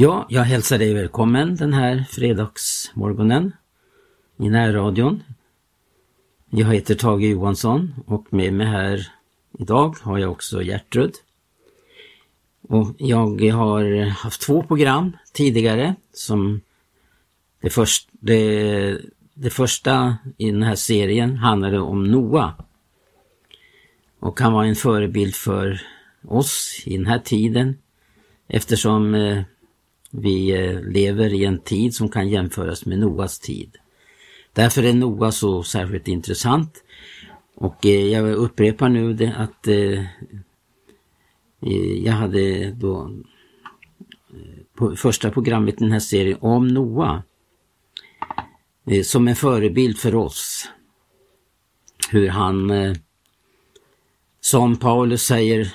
Ja, jag hälsar dig välkommen den här fredagsmorgonen i närradion. Jag heter Tage Johansson och med mig här idag har jag också Gertrud. Och jag har haft två program tidigare som det, först, det, det första i den här serien handlade om Noa. Och han var en förebild för oss i den här tiden eftersom eh, vi eh, lever i en tid som kan jämföras med Noas tid. Därför är Noa så särskilt intressant. Och eh, jag upprepar nu det att eh, jag hade då första programmet i den här serien om Noa som en förebild för oss. Hur han, som Paulus säger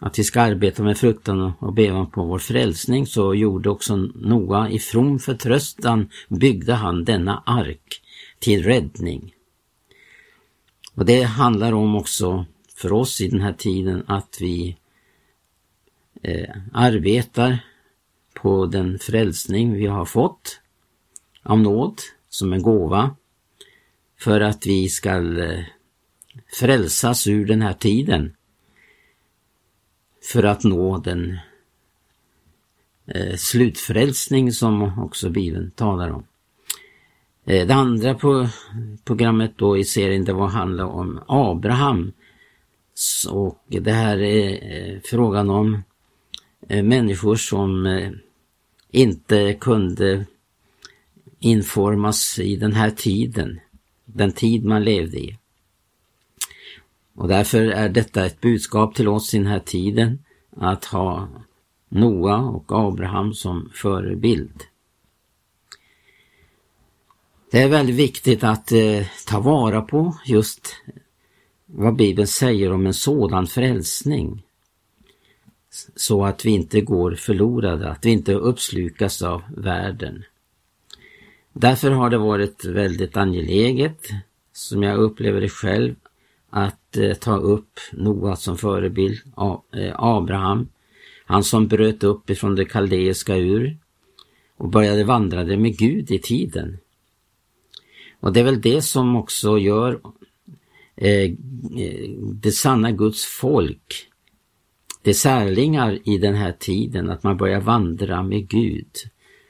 att vi ska arbeta med fruktan och bevan på vår frälsning så gjorde också Noa i from förtröstan byggde han denna ark till räddning. Och det handlar om också för oss i den här tiden att vi eh, arbetar på den frälsning vi har fått av nåd som en gåva för att vi ska eh, frälsas ur den här tiden för att nå den eh, slutfrälsning som också Bibeln talar om. Eh, det andra på programmet då i serien det var handla om Abraham. Och det här är eh, frågan om eh, människor som eh, inte kunde informas i den här tiden, den tid man levde i. Och därför är detta ett budskap till oss i den här tiden att ha Noa och Abraham som förebild. Det är väldigt viktigt att eh, ta vara på just vad Bibeln säger om en sådan frälsning. Så att vi inte går förlorade, att vi inte uppslukas av världen. Därför har det varit väldigt angeläget, som jag upplever det själv, att eh, ta upp Noa som förebild, eh, Abraham, han som bröt upp ifrån det kaldeiska ur och började vandra med Gud i tiden. Och det är väl det som också gör eh, det sanna Guds folk, det särlingar i den här tiden, att man börjar vandra med Gud.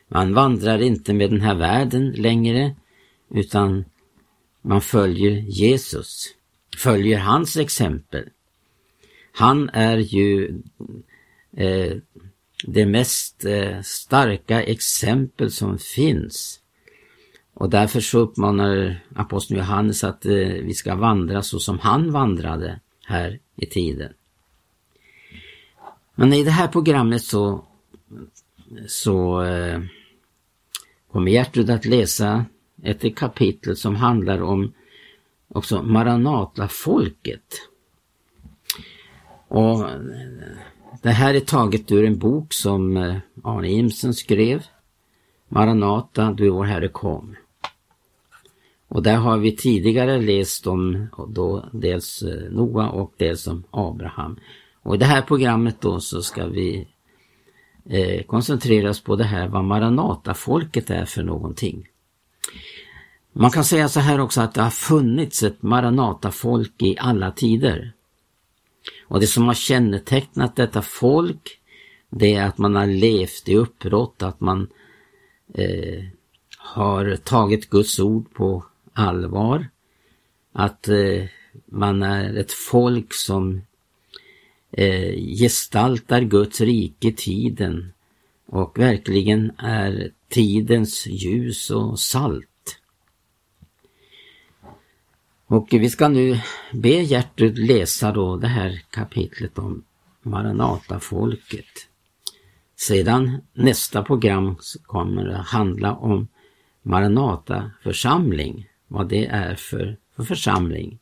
Man vandrar inte med den här världen längre, utan man följer Jesus följer hans exempel. Han är ju eh, det mest eh, starka exempel som finns. Och därför så uppmanar aposteln Johannes att eh, vi ska vandra så som han vandrade här i tiden. Men i det här programmet så, så eh, kommer Gertrud att läsa ett kapitel som handlar om också Maranata-folket. Och eh, det här är taget ur en bok som eh, Arne Imsen skrev. Maranata, du vår Herre kom. Och där har vi tidigare läst om då dels eh, Noa och dels om Abraham. Och i det här programmet då så ska vi eh, koncentrera oss på det här vad Maranata-folket är för någonting. Man kan säga så här också att det har funnits ett Maranata-folk i alla tider. Och det som har kännetecknat detta folk, det är att man har levt i uppbrott, att man eh, har tagit Guds ord på allvar. Att eh, man är ett folk som eh, gestaltar Guds rike i tiden och verkligen är tidens ljus och salt. Och vi ska nu be Gertrud läsa då det här kapitlet om Maranatafolket. Sedan nästa program kommer att handla om Maranata-församling, vad det är för, för församling.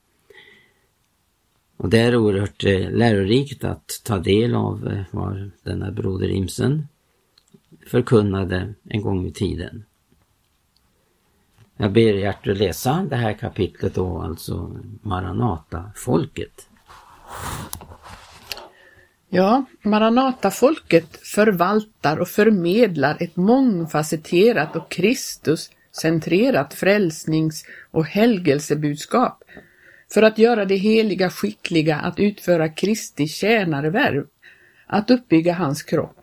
Och det är oerhört eh, lärorikt att ta del av eh, vad denna broder Imsen förkunnade en gång i tiden. Jag ber Gertrud läsa det här kapitlet då, alltså Maranata-folket. Ja, Maranata-folket förvaltar och förmedlar ett mångfacetterat och Kristus-centrerat frälsnings och helgelsebudskap för att göra de heliga skickliga att utföra Kristi tjänarevärv, att uppbygga hans kropp.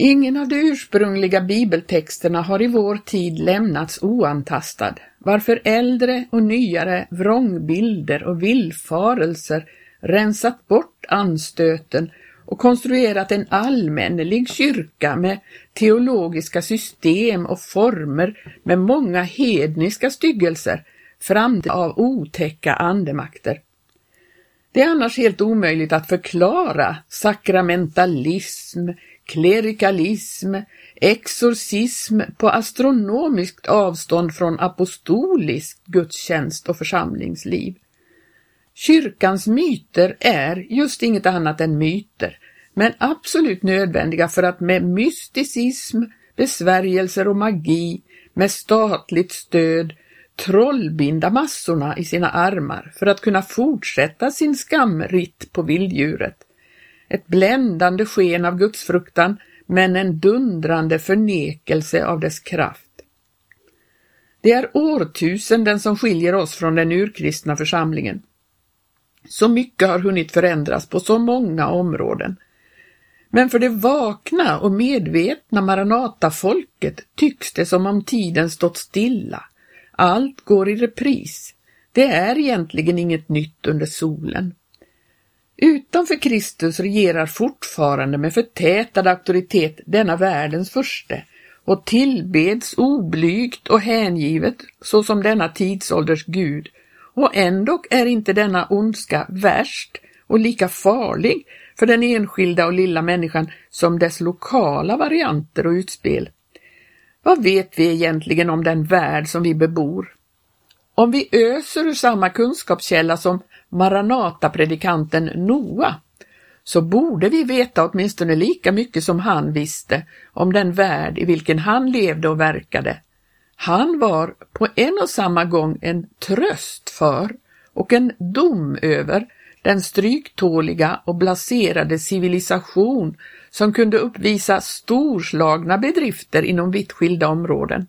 Ingen av de ursprungliga bibeltexterna har i vår tid lämnats oantastad, varför äldre och nyare vrångbilder och villfarelser rensat bort anstöten och konstruerat en allmännelig kyrka med teologiska system och former med många hedniska styggelser fram av otäcka andemakter. Det är annars helt omöjligt att förklara sakramentalism, klerikalism, exorcism på astronomiskt avstånd från apostolisk gudstjänst och församlingsliv. Kyrkans myter är just inget annat än myter, men absolut nödvändiga för att med mysticism, besvärjelser och magi, med statligt stöd, trollbinda massorna i sina armar för att kunna fortsätta sin skamritt på vilddjuret. Ett bländande sken av gudsfruktan, men en dundrande förnekelse av dess kraft. Det är årtusenden som skiljer oss från den urkristna församlingen. Så mycket har hunnit förändras på så många områden. Men för det vakna och medvetna Maranata-folket tycks det som om tiden stått stilla. Allt går i repris. Det är egentligen inget nytt under solen. Utanför Kristus regerar fortfarande med förtätad auktoritet denna världens förste och tillbeds oblygt och hängivet såsom denna tidsålders Gud och ändå är inte denna ondska värst och lika farlig för den enskilda och lilla människan som dess lokala varianter och utspel. Vad vet vi egentligen om den värld som vi bebor? Om vi öser ur samma kunskapskälla som Maranata-predikanten Noa, så borde vi veta åtminstone lika mycket som han visste om den värld i vilken han levde och verkade. Han var på en och samma gång en tröst för och en dom över den stryktåliga och blaserade civilisation som kunde uppvisa storslagna bedrifter inom vitt skilda områden.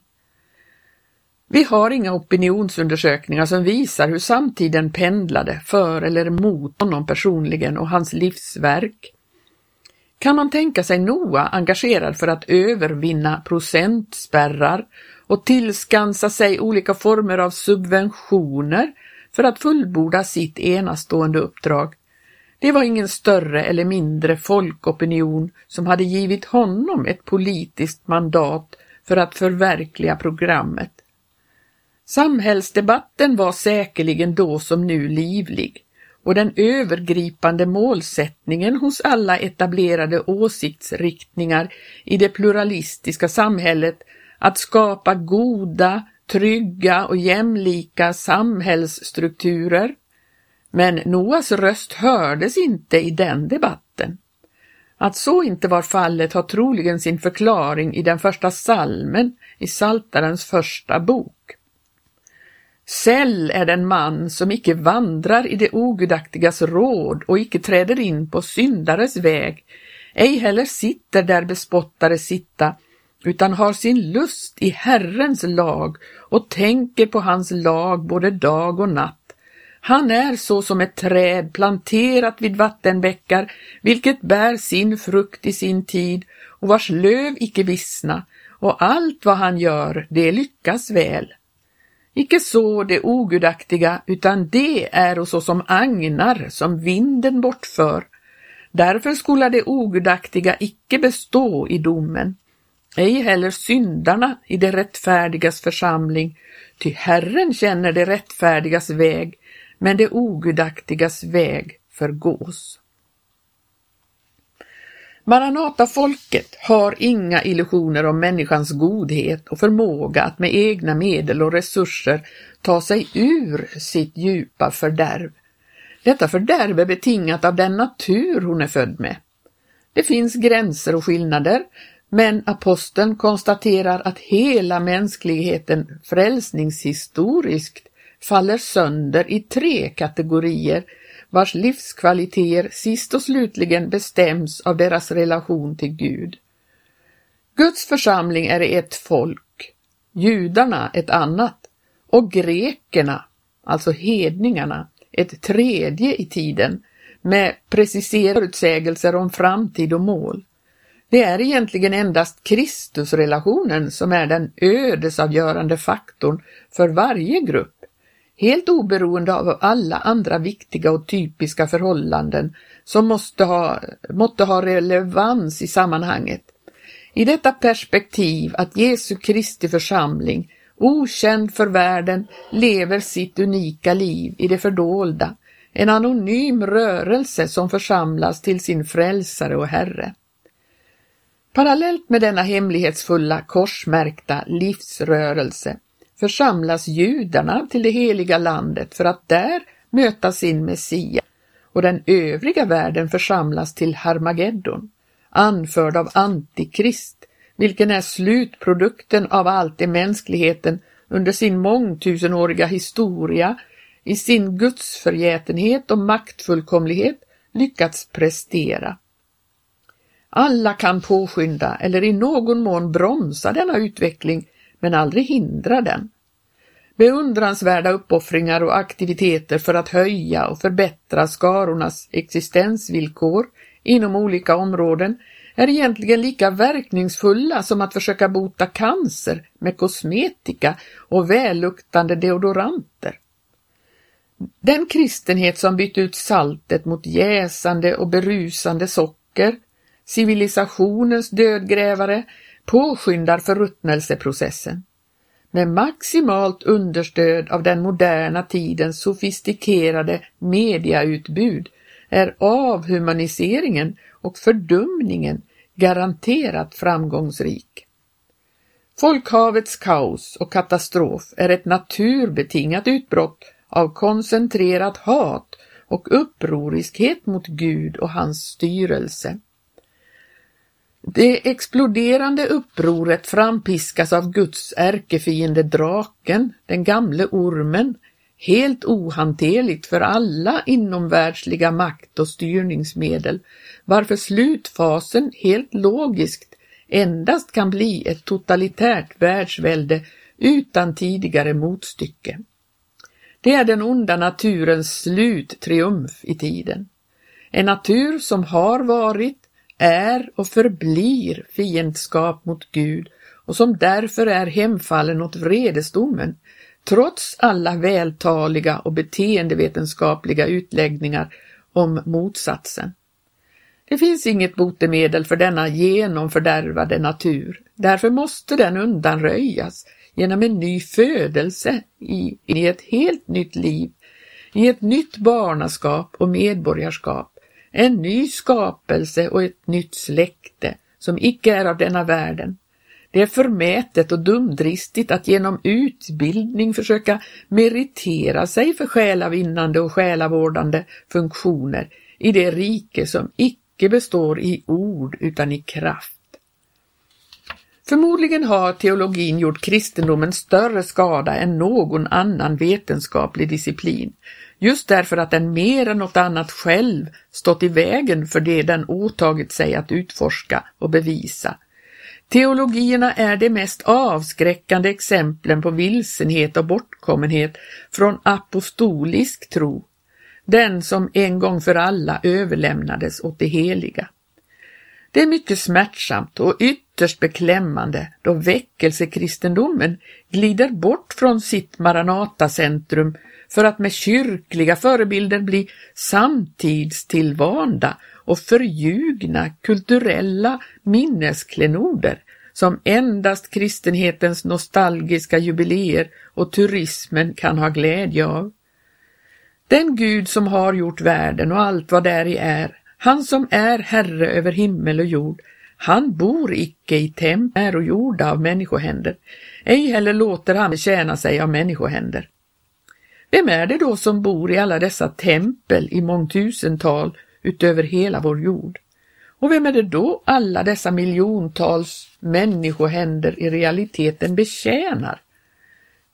Vi har inga opinionsundersökningar som visar hur samtiden pendlade för eller mot honom personligen och hans livsverk. Kan man tänka sig Noa engagerad för att övervinna procentspärrar och tillskansa sig olika former av subventioner för att fullborda sitt enastående uppdrag? Det var ingen större eller mindre folkopinion som hade givit honom ett politiskt mandat för att förverkliga programmet. Samhällsdebatten var säkerligen då som nu livlig och den övergripande målsättningen hos alla etablerade åsiktsriktningar i det pluralistiska samhället att skapa goda, trygga och jämlika samhällsstrukturer. Men Noas röst hördes inte i den debatten. Att så inte var fallet har troligen sin förklaring i den första salmen i Saltarens första bok. Säll är den man som icke vandrar i det ogudaktigas råd och icke träder in på syndares väg, ej heller sitter där bespottare sitta, utan har sin lust i Herrens lag och tänker på hans lag både dag och natt. Han är så som ett träd planterat vid vattenbäckar, vilket bär sin frukt i sin tid och vars löv icke vissna, och allt vad han gör, det lyckas väl. Icke så det ogudaktiga, utan det är så som agnar som vinden bortför. Därför skola det ogudaktiga icke bestå i domen, ej heller syndarna i det rättfärdigas församling, ty Herren känner det rättfärdigas väg, men det ogudaktigas väg förgås. Maranata-folket har inga illusioner om människans godhet och förmåga att med egna medel och resurser ta sig ur sitt djupa fördärv. Detta fördärv är betingat av den natur hon är född med. Det finns gränser och skillnader, men aposteln konstaterar att hela mänskligheten frälsningshistoriskt faller sönder i tre kategorier vars livskvaliteter sist och slutligen bestäms av deras relation till Gud. Guds församling är ett folk, judarna ett annat och grekerna, alltså hedningarna, ett tredje i tiden med preciserade utsägelser om framtid och mål. Det är egentligen endast Kristusrelationen som är den ödesavgörande faktorn för varje grupp, helt oberoende av alla andra viktiga och typiska förhållanden som måste ha, måste ha relevans i sammanhanget. I detta perspektiv att Jesu Kristi församling, okänd för världen, lever sitt unika liv i det fördolda, en anonym rörelse som församlas till sin frälsare och Herre. Parallellt med denna hemlighetsfulla korsmärkta livsrörelse församlas judarna till det heliga landet för att där möta sin Messias och den övriga världen församlas till Harmageddon, anförd av Antikrist, vilken är slutprodukten av allt det mänskligheten under sin mångtusenåriga historia i sin gudsförgätenhet och maktfullkomlighet lyckats prestera. Alla kan påskynda eller i någon mån bromsa denna utveckling men aldrig hindra den. Beundransvärda uppoffringar och aktiviteter för att höja och förbättra skarornas existensvillkor inom olika områden är egentligen lika verkningsfulla som att försöka bota cancer med kosmetika och välluktande deodoranter. Den kristenhet som bytt ut saltet mot jäsande och berusande socker civilisationens dödgrävare, påskyndar förruttnelseprocessen. Med maximalt understöd av den moderna tidens sofistikerade mediautbud är avhumaniseringen och fördumningen garanterat framgångsrik. Folkhavets kaos och katastrof är ett naturbetingat utbrott av koncentrerat hat och upproriskhet mot Gud och hans styrelse. Det exploderande upproret frampiskas av Guds ärkefiende draken, den gamle ormen, helt ohanterligt för alla inomvärldsliga makt och styrningsmedel, varför slutfasen helt logiskt endast kan bli ett totalitärt världsvälde utan tidigare motstycke. Det är den onda naturens sluttriumf i tiden. En natur som har varit, är och förblir fiendskap mot Gud och som därför är hemfallen åt vredesdomen, trots alla vältaliga och beteendevetenskapliga utläggningar om motsatsen. Det finns inget botemedel för denna genomfördärvade natur, därför måste den undanröjas genom en ny födelse i, i ett helt nytt liv, i ett nytt barnaskap och medborgarskap, en ny skapelse och ett nytt släkte som icke är av denna världen. Det är förmätet och dumdristigt att genom utbildning försöka meritera sig för själavinnande och själavårdande funktioner i det rike som icke består i ord utan i kraft. Förmodligen har teologin gjort kristendomen större skada än någon annan vetenskaplig disciplin, just därför att den mer än något annat själv stått i vägen för det den åtagit sig att utforska och bevisa. Teologierna är de mest avskräckande exemplen på vilsenhet och bortkommenhet från apostolisk tro, den som en gång för alla överlämnades åt det heliga. Det är mycket smärtsamt och ytterst beklämmande då väckelsekristendomen glider bort från sitt Maranatacentrum för att med kyrkliga förebilder bli samtidstillvanda och förljugna kulturella minnesklenoder som endast kristenhetens nostalgiska jubileer och turismen kan ha glädje av. Den Gud som har gjort världen och allt vad däri är, han som är Herre över himmel och jord, han bor icke i tempel och gjorda av människohänder, ej heller låter han tjäna sig av människohänder. Vem är det då som bor i alla dessa tempel i mångtusental utöver hela vår jord? Och vem är det då alla dessa miljontals människohänder i realiteten betjänar?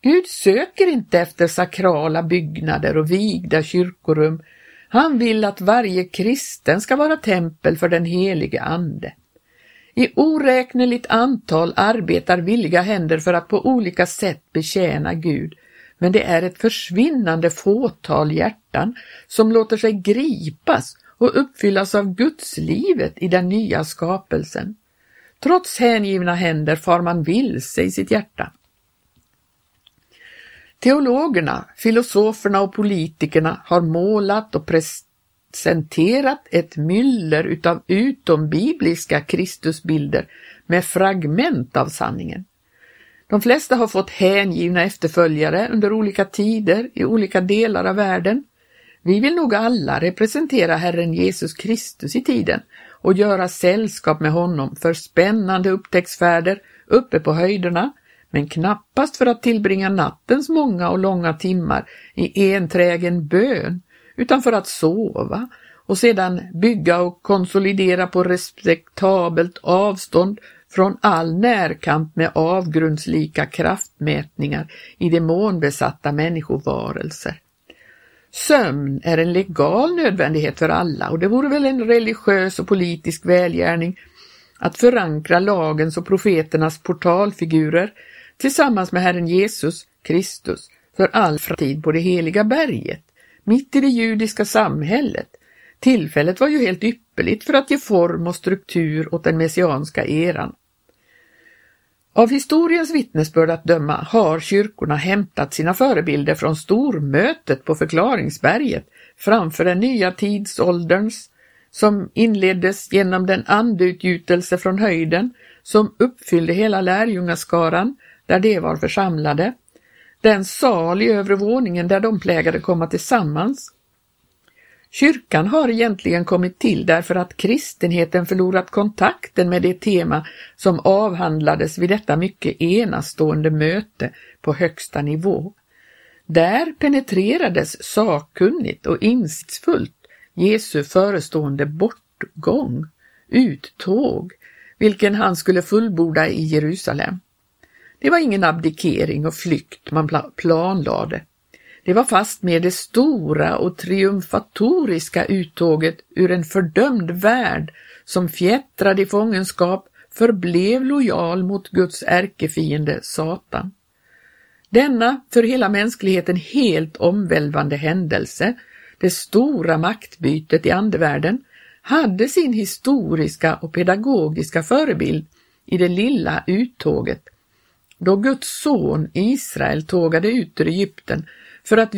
Gud söker inte efter sakrala byggnader och vigda kyrkorum. Han vill att varje kristen ska vara tempel för den helige Ande. I oräkneligt antal arbetar villiga händer för att på olika sätt betjäna Gud, men det är ett försvinnande fåtal hjärtan som låter sig gripas och uppfyllas av Gudslivet i den nya skapelsen. Trots hängivna händer far man vilse i sitt hjärta. Teologerna, filosoferna och politikerna har målat och presenterat ett myller utav utombibliska Kristusbilder med fragment av sanningen. De flesta har fått hängivna efterföljare under olika tider i olika delar av världen. Vi vill nog alla representera Herren Jesus Kristus i tiden och göra sällskap med honom för spännande upptäcktsfärder uppe på höjderna, men knappast för att tillbringa nattens många och långa timmar i enträgen bön, utan för att sova och sedan bygga och konsolidera på respektabelt avstånd från all närkamp med avgrundslika kraftmätningar i demonbesatta människovarelser. Sömn är en legal nödvändighet för alla och det vore väl en religiös och politisk välgärning att förankra lagens och profeternas portalfigurer tillsammans med Herren Jesus Kristus för all framtid på det heliga berget, mitt i det judiska samhället. Tillfället var ju helt ypperligt för att ge form och struktur åt den messianska eran. Av historiens vittnesbörd att döma har kyrkorna hämtat sina förebilder från stormötet på förklaringsberget framför den nya tidsålderns som inleddes genom den andeutgjutelse från höjden som uppfyllde hela lärjungaskaran där de var församlade, den sal i övre våningen där de plägade komma tillsammans Kyrkan har egentligen kommit till därför att kristenheten förlorat kontakten med det tema som avhandlades vid detta mycket enastående möte på högsta nivå. Där penetrerades sakkunnigt och insiktsfullt Jesu förestående bortgång, uttåg, vilken han skulle fullborda i Jerusalem. Det var ingen abdikering och flykt man planlade. Det var fastmer det stora och triumfatoriska uttåget ur en fördömd värld som fjättrad i fångenskap förblev lojal mot Guds ärkefiende Satan. Denna för hela mänskligheten helt omvälvande händelse, det stora maktbytet i andevärlden, hade sin historiska och pedagogiska förebild i det lilla uttåget, då Guds son Israel tågade ut ur Egypten för att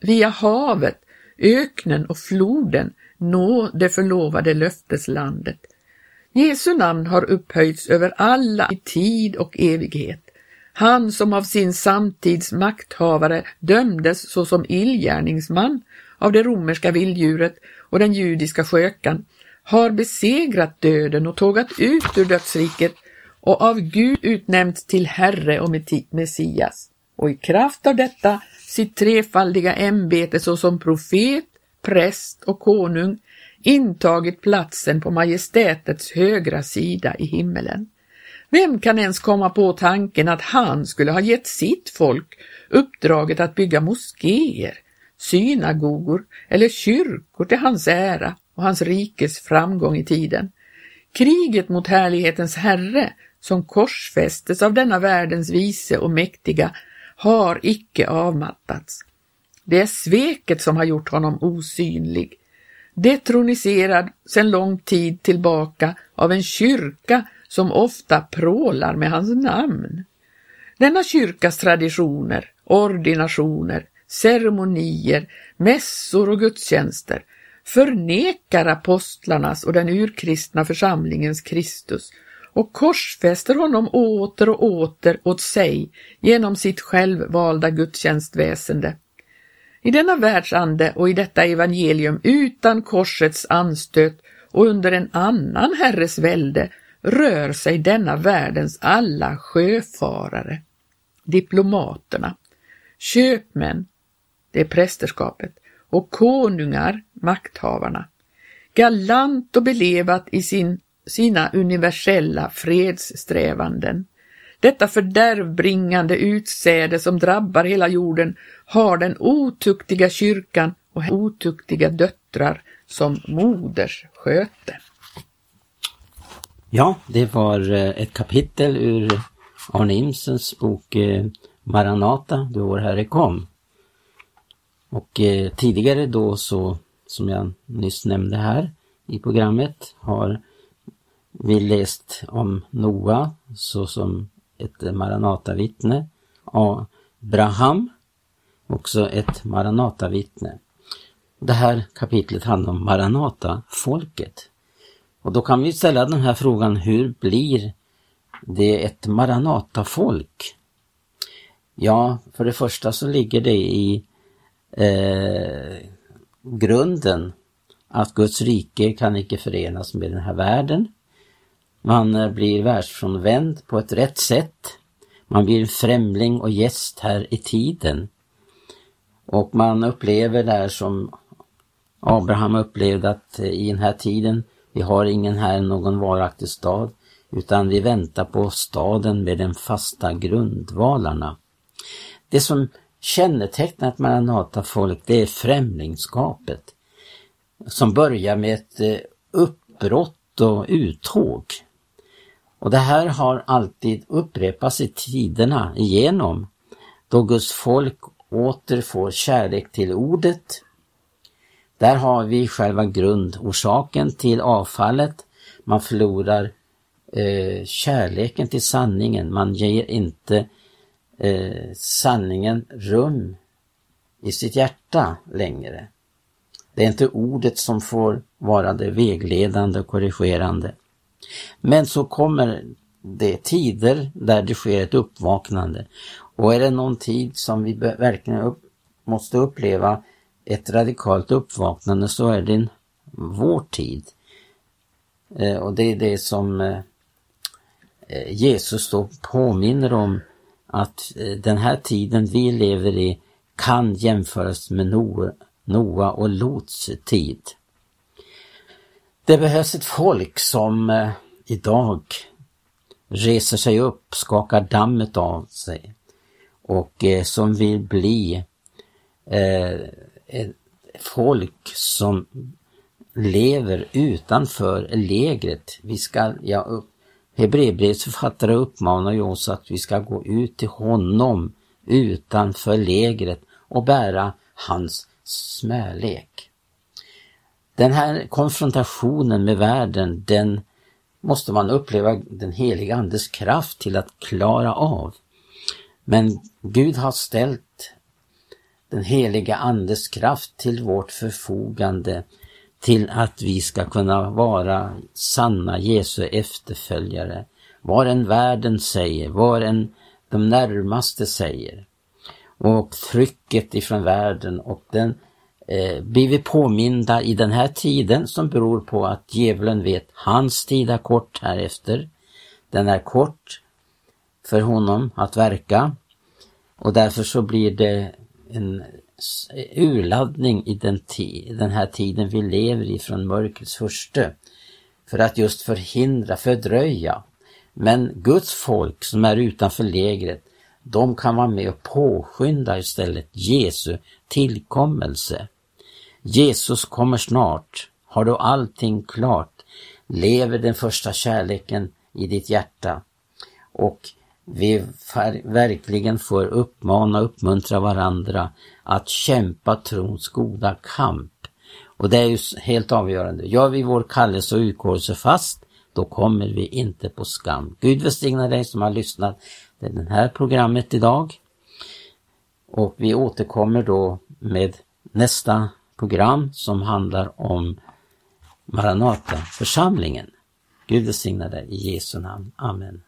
via havet, öknen och floden nå det förlovade löfteslandet. Jesu namn har upphöjts över alla i tid och evighet. Han som av sin samtids makthavare dömdes såsom illgärningsman av det romerska vilddjuret och den judiska skökan, har besegrat döden och tågat ut ur dödsriket och av Gud utnämnt till Herre och Messias. Och i kraft av detta sitt trefaldiga ämbete såsom profet, präst och konung intagit platsen på majestätets högra sida i himmelen. Vem kan ens komma på tanken att han skulle ha gett sitt folk uppdraget att bygga moskéer, synagogor eller kyrkor till hans ära och hans rikes framgång i tiden? Kriget mot härlighetens herre som korsfästes av denna världens vise och mäktiga har icke avmattats. Det är sveket som har gjort honom osynlig, detroniserad sedan lång tid tillbaka av en kyrka som ofta prålar med hans namn. Denna kyrkas traditioner, ordinationer, ceremonier, mässor och gudstjänster förnekar apostlarnas och den urkristna församlingens Kristus och korsfäster honom åter och åter åt sig genom sitt självvalda gudstjänstväsende. I denna världsande och i detta evangelium utan korsets anstöt och under en annan herres välde rör sig denna världens alla sjöfarare, diplomaterna, köpmän, det är prästerskapet, och konungar, makthavarna. Galant och belevat i sin sina universella fredssträvanden. Detta fördärvbringande utsäde som drabbar hela jorden har den otuktiga kyrkan och otuktiga döttrar som moders sköte. Ja, det var eh, ett kapitel ur Arne Imsens bok eh, Maranata, du vår Herre kom. Och eh, tidigare då så, som jag nyss nämnde här i programmet, har vi läst om Noa såsom ett Maranatavittne. Abraham, också ett Maranatavittne. Det här kapitlet handlar om Maranata-folket. Och då kan vi ställa den här frågan, hur blir det ett Maranata-folk? Ja, för det första så ligger det i eh, grunden att Guds rike kan icke förenas med den här världen. Man eh, blir världsfrånvänd på ett rätt sätt. Man blir främling och gäst här i tiden. Och man upplever där som Abraham upplevde att eh, i den här tiden, vi har ingen här någon varaktig stad, utan vi väntar på staden med de fasta grundvalarna. Det som kännetecknar ett Maranata-folk, det är främlingskapet. Som börjar med ett eh, uppbrott och uttåg. Och det här har alltid upprepats i tiderna igenom, då Guds folk åter får kärlek till ordet. Där har vi själva grundorsaken till avfallet. Man förlorar eh, kärleken till sanningen. Man ger inte eh, sanningen rum i sitt hjärta längre. Det är inte ordet som får vara det vägledande och korrigerande. Men så kommer det tider där det sker ett uppvaknande. Och är det någon tid som vi verkligen upp, måste uppleva ett radikalt uppvaknande så är det vår tid. Eh, och det är det som eh, eh, Jesus då påminner om att eh, den här tiden vi lever i kan jämföras med Noa och Lots tid. Det behövs ett folk som eh, idag reser sig upp, skakar dammet av sig och eh, som vill bli eh, ett folk som lever utanför lägret. Vi ska, ja, Hebreerbrevets författare uppmanar ju oss att vi ska gå ut till honom utanför lägret och bära hans smälek. Den här konfrontationen med världen, den måste man uppleva den heliga Andes kraft till att klara av. Men Gud har ställt den heliga Andes kraft till vårt förfogande till att vi ska kunna vara sanna Jesu efterföljare. Vad en världen säger, vad en de närmaste säger. Och trycket ifrån världen och den Eh, blir vi påminda i den här tiden som beror på att djävulen vet hans tid är kort härefter. Den är kort för honom att verka och därför så blir det en urladdning i den, den här tiden vi lever i från mörkrets första. För att just förhindra, fördröja. Men Guds folk som är utanför lägret, de kan vara med och påskynda istället Jesu tillkommelse. Jesus kommer snart. Har du allting klart? Lever den första kärleken i ditt hjärta? Och vi verkligen får uppmana och uppmuntra varandra att kämpa trons goda kamp. Och det är ju helt avgörande. Gör vi vår kallelse och utkårelse fast, då kommer vi inte på skam. Gud välsigna dig som har lyssnat till det här programmet idag. Och vi återkommer då med nästa program som handlar om Maranata-församlingen. Gud välsigna dig i Jesu namn. Amen.